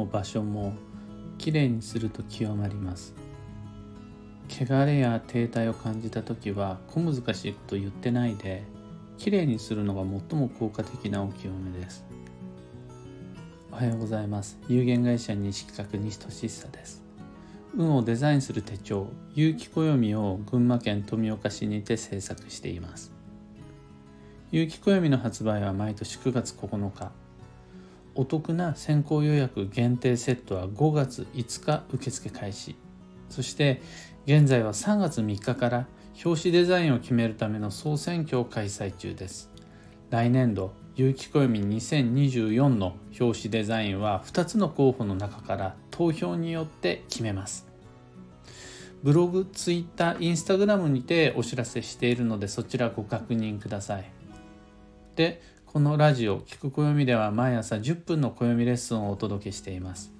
も場所もきれいにすると清まります。汚れや停滞を感じた時は小難しいこと言ってないできれいにするのが最も効果的なお清めです。おはようございます。有限会社西企画西俊久です。運をデザインする手帳有機暦を群馬県富岡市にて制作しています。有機暦の発売は毎年9月9日。お得な先行予約限定セットは5月5日受付開始。そして現在は3月3日から表紙デザインを決めるための総選挙を開催中です。来年度有機暦2024の表紙デザインは2つの候補の中から投票によって決めます。ブログ、ツイッター、インスタグラムにてお知らせしているのでそちらご確認ください。でこのラジオ「聞く暦」では毎朝10分の暦レッスンをお届けしています。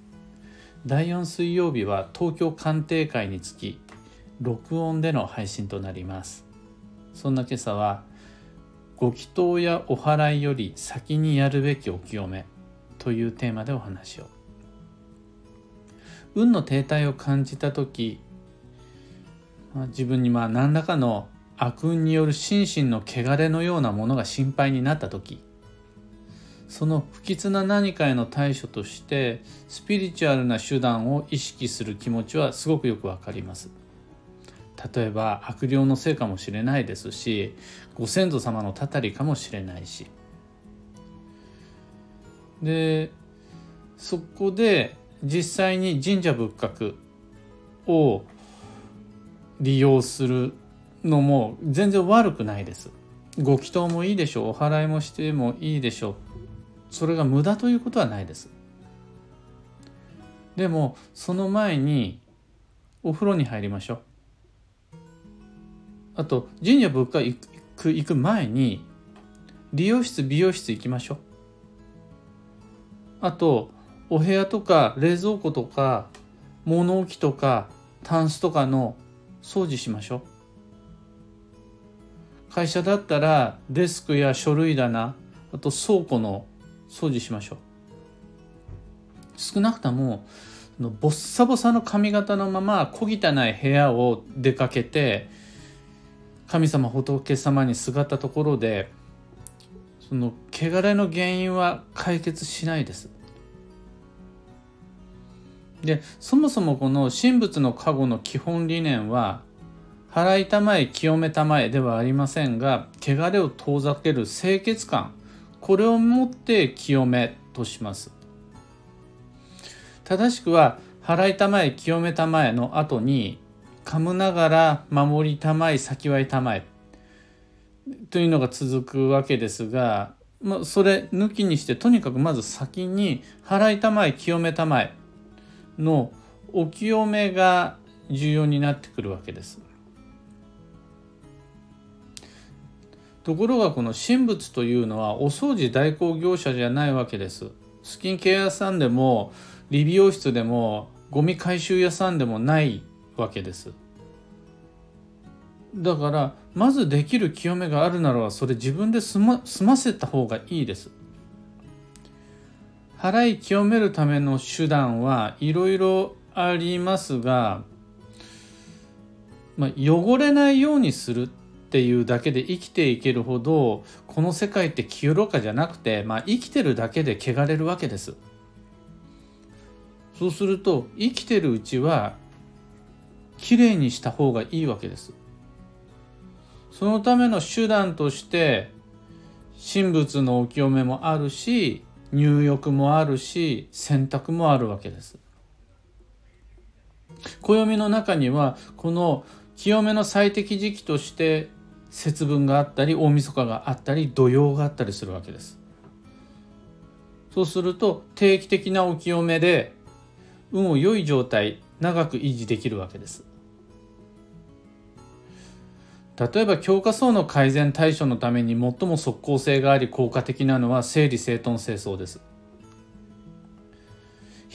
第4水曜日は東京鑑定会につき録音での配信となります。そんな今朝はご祈祷やお祓いより先にやるべきお清めというテーマでお話を。運の停滞を感じた時自分にまあ何らかの悪運による心身の汚れのようなものが心配になった時その不吉な何かへの対処としてスピリチュアルな手段を意識する気持ちはすごくよくわかります。例えば悪霊のせいかもしれないですしご先祖様のたたりかもしれないし。でそこで実際に神社仏閣を利用するのも全然悪くないです。ご祈祷もいいでしょう。お祓いもしてもいいでしょう。それが無駄ということはないです。でもその前にお風呂に入りましょう。あと神社仏閣行く行く前に理容室美容室行きましょう。あとお部屋とか冷蔵庫とか物置とかタンスとかの掃除しましょう。会社だったらデスクや書類棚あと倉庫の掃除しましょう少なくとものボッサボサの髪型のまま小汚い部屋を出かけて神様仏様にすがったところでその汚れの原因は解決しないです。でそもそもこの神仏の加護の基本理念は払いたまえ清めたまえではありませんが汚れを遠ざける清潔感これをもって清めとします正しくは払いたまえ清めたまえの後に噛むながら守りたまえ先はいたまえというのが続くわけですが、まあ、それ抜きにしてとにかくまず先に払いたまえ清めたまえのお清めが重要になってくるわけです。ところがこの神仏というのはお掃除代行業者じゃないわけです。スキンケア屋さんでも理美容室でもゴミ回収屋さんでもないわけです。だからまずできる清めがあるならそれ自分で済ま済ませた方がいいです。払い清めるための手段はいろいろありますが、まあ、汚れないようにするっていうだけで生きていけるほどこの世界って清らかじゃなくて、まあ、生きてるだけで汚れるわけです。そうすると生きてるうちはきれいにした方がいいわけです。そのための手段として神仏のお清めもあるし入浴もあるし洗濯もあるわけです。暦の中にはこの清めの最適時期として節分があったり大晦日があったり土曜があったりするわけです。そうすると定期的なお清めで運を良い状態長く維持できるわけです。例えば強化層の改善対処のために最も即効性があり効果的なのは整理整頓清掃です。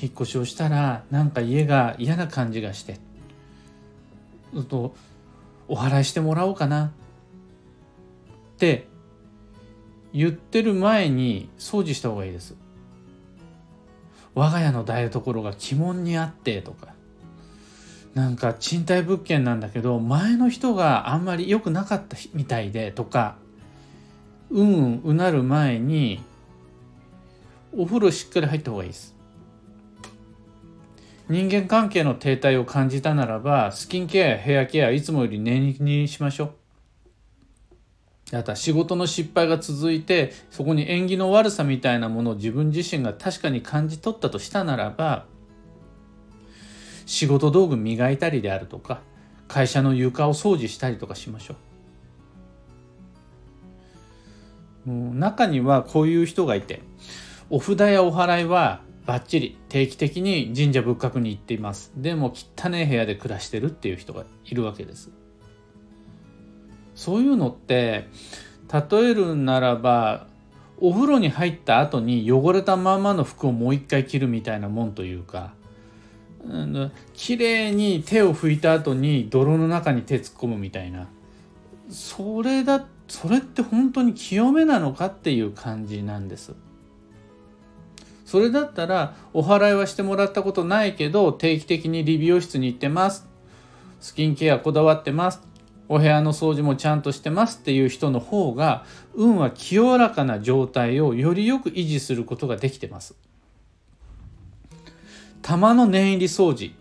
引っ越しをしたらなんか家が嫌な感じがしてとお祓いしてもらおうかな。って言ってる前に掃除した方がいいです。我が家の台所が鬼門にあってとか。なんか賃貸物件なんだけど前の人があんまり良くなかったみたいでとかうんうんうなる前にお風呂しっかり入った方がいいです。人間関係の停滞を感じたならばスキンケアヘアケアいつもより念にしましょう。あとは仕事の失敗が続いてそこに縁起の悪さみたいなものを自分自身が確かに感じ取ったとしたならば仕事道具磨いたりであるとか会社の床を掃除したりとかしましょう。もう中にはこういう人がいてお札やお祓いはバッチリ定期的に神社仏閣に行っています。でも汚い部屋で暮らしてるっていう人がいるわけです。そういうのって例えるならばお風呂に入った後に汚れたままの服をもう一回着るみたいなもんというか綺麗に手を拭いた後に泥の中に手突っ込むみたいな。それだそれって本当に清めなのかっていう感じなんです。それだったらお払いはしてもらったことないけど定期的に理美容室に行ってます。スキンケアこだわってます。お部屋の掃除もちゃんとしてますっていう人の方が運は清らかな状態をよりよく維持することができてます。玉の念入り掃除。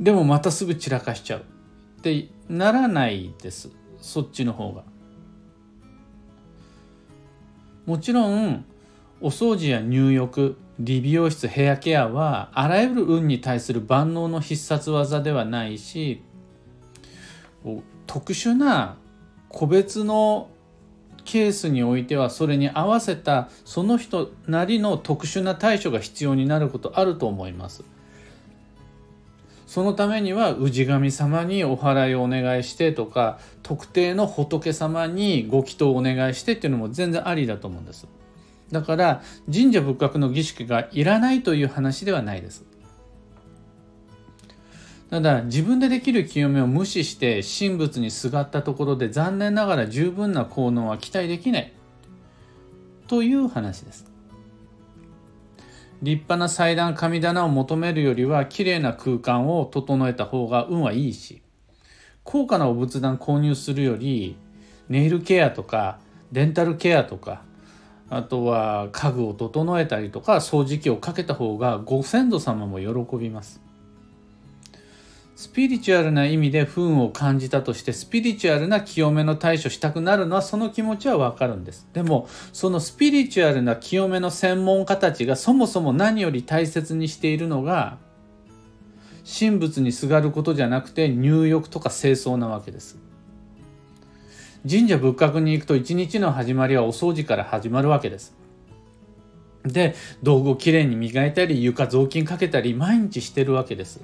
でもまたすぐ散らかしちゃうってならないです。そっちの方が。もちろんお掃除や入浴理美容室ヘアケアはあらゆる運に対する万能の必殺技ではないし特殊な個別のケースにおいてはそれに合わせたその人なりの特殊な対処が必要になることあると思います。そのためには氏神様にお祓いをお願いしてとか特定の仏様にご祈祷をお願いしてっていうのも全然ありだと思うんです。だから神社仏閣の儀式がいらないという話ではないです。ただ自分でできる清めを無視して神仏にすがったところで残念ながら十分な効能は期待できないという話です。立派な祭壇神棚を求めるよりは綺麗な空間を整えた方が運はいいし高価なお仏壇購入するよりネイルケアとかデンタルケアとかあとは家具を整えたりとか掃除機をかけた方がご先祖様も喜びます。スピリチュアルな意味で不運を感じたとしてスピリチュアルな清めの対処したくなるのはその気持ちはわかるんです。でもそのスピリチュアルな清めの専門家たちがそもそも何より大切にしているのが神仏にすがることじゃなくて入浴とか清掃なわけです。神社仏閣に行くと一日の始まりはお掃除から始まるわけです。で道具をきれいに磨いたり床雑巾かけたり毎日してるわけです。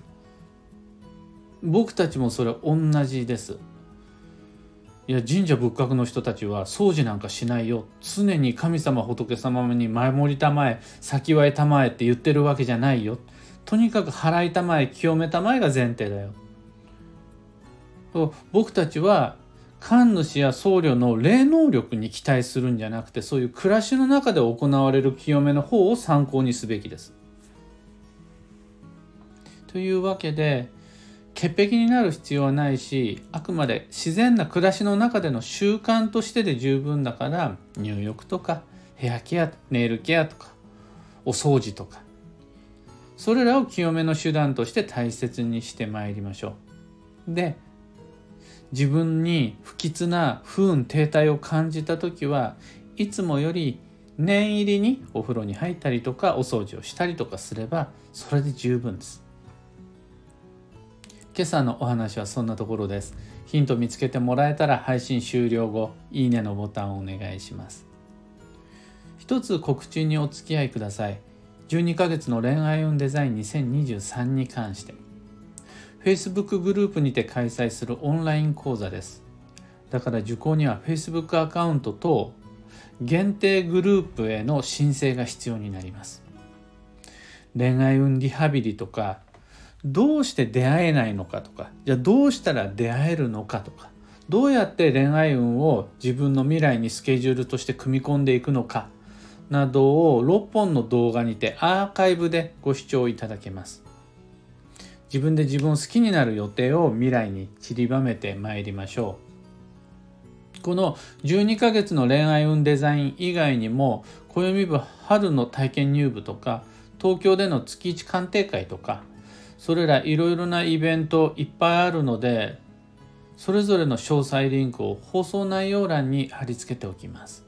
僕たちもそれ同じです。いや神社仏閣の人たちは掃除なんかしないよ常に神様仏様に前盛りたまえ先はえたまえって言ってるわけじゃないよとにかく払いたまえ清めたまえが前提だよと僕たちは神主や僧侶の霊能力に期待するんじゃなくてそういう暮らしの中で行われる清めの方を参考にすべきです。というわけで潔癖になる必要はないしあくまで自然な暮らしの中での習慣としてで十分だから入浴とかヘアケアネイルケアとかお掃除とかそれらを清めの手段として大切にしてまいりましょう。で自分に不吉な不運停滞を感じた時はいつもより念入りにお風呂に入ったりとかお掃除をしたりとかすればそれで十分です今朝のお話はそんなところですヒント見つけてもらえたら配信終了後いいねのボタンをお願いします一つ告知にお付き合いください12ヶ月の恋愛運デザイン2023に関して Facebook グループにて開催するオンライン講座です。だから受講には Facebook アカウントと限定グループへの申請が必要になります。恋愛運リハビリとかどうして出会えないのかとかじゃあどうしたら出会えるのかとかどうやって恋愛運を自分の未来にスケジュールとして組み込んでいくのかなどを6本の動画にてアーカイブでご視聴いただけます。自分で自分を好きになる予定を未来に散りばめてまいりましょう。この12ヶ月の恋愛運デザイン以外にも暦部春の体験入部とか東京での月1鑑定会とかそれらいろいろなイベントいっぱいあるのでそれぞれの詳細リンクを放送内容欄に貼り付けておきます。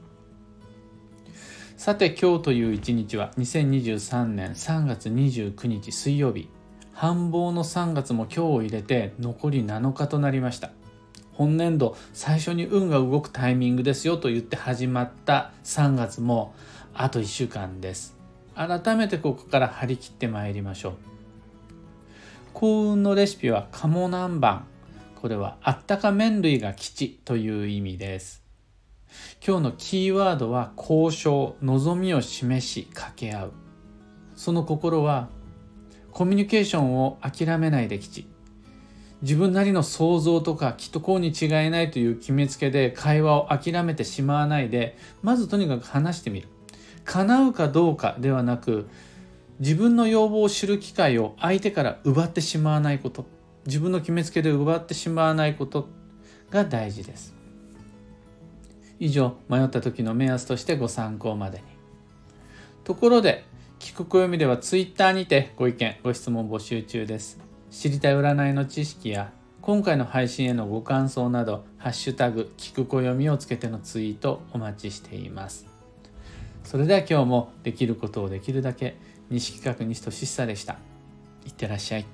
さて今日という一日は2023年3月29日水曜日。繁忙の3月も今日を入れて残り7日となりました。本年度最初に運が動くタイミングですよと言って始まった3月もあと1週間です。改めてここから張り切ってまいりましょう。幸運のレシピは鴨南蛮。これはあったか麺類が吉という意味です。今日のキーワードは交渉望みを示し掛け合う。その心はコミュニケーションを諦めないで吉。自分なりの想像とかきっとこうに違いないという決めつけで会話を諦めてしまわないでまずとにかく話してみる。叶うかどうかではなく自分の要望を知る機会を相手から奪ってしまわないこと。自分の決めつけで奪ってしまわないこと。が大事です。以上迷った時の目安としてご参考までに。ところで聞く暦では Twitter にてご意見ご質問募集中です。知りたい占いの知識や今回の配信へのご感想など「ハッシュタグ聞く暦」をつけてのツイートお待ちしています。それでは今日もできることをできるだけ西企画西俊久でした。いってらっしゃい。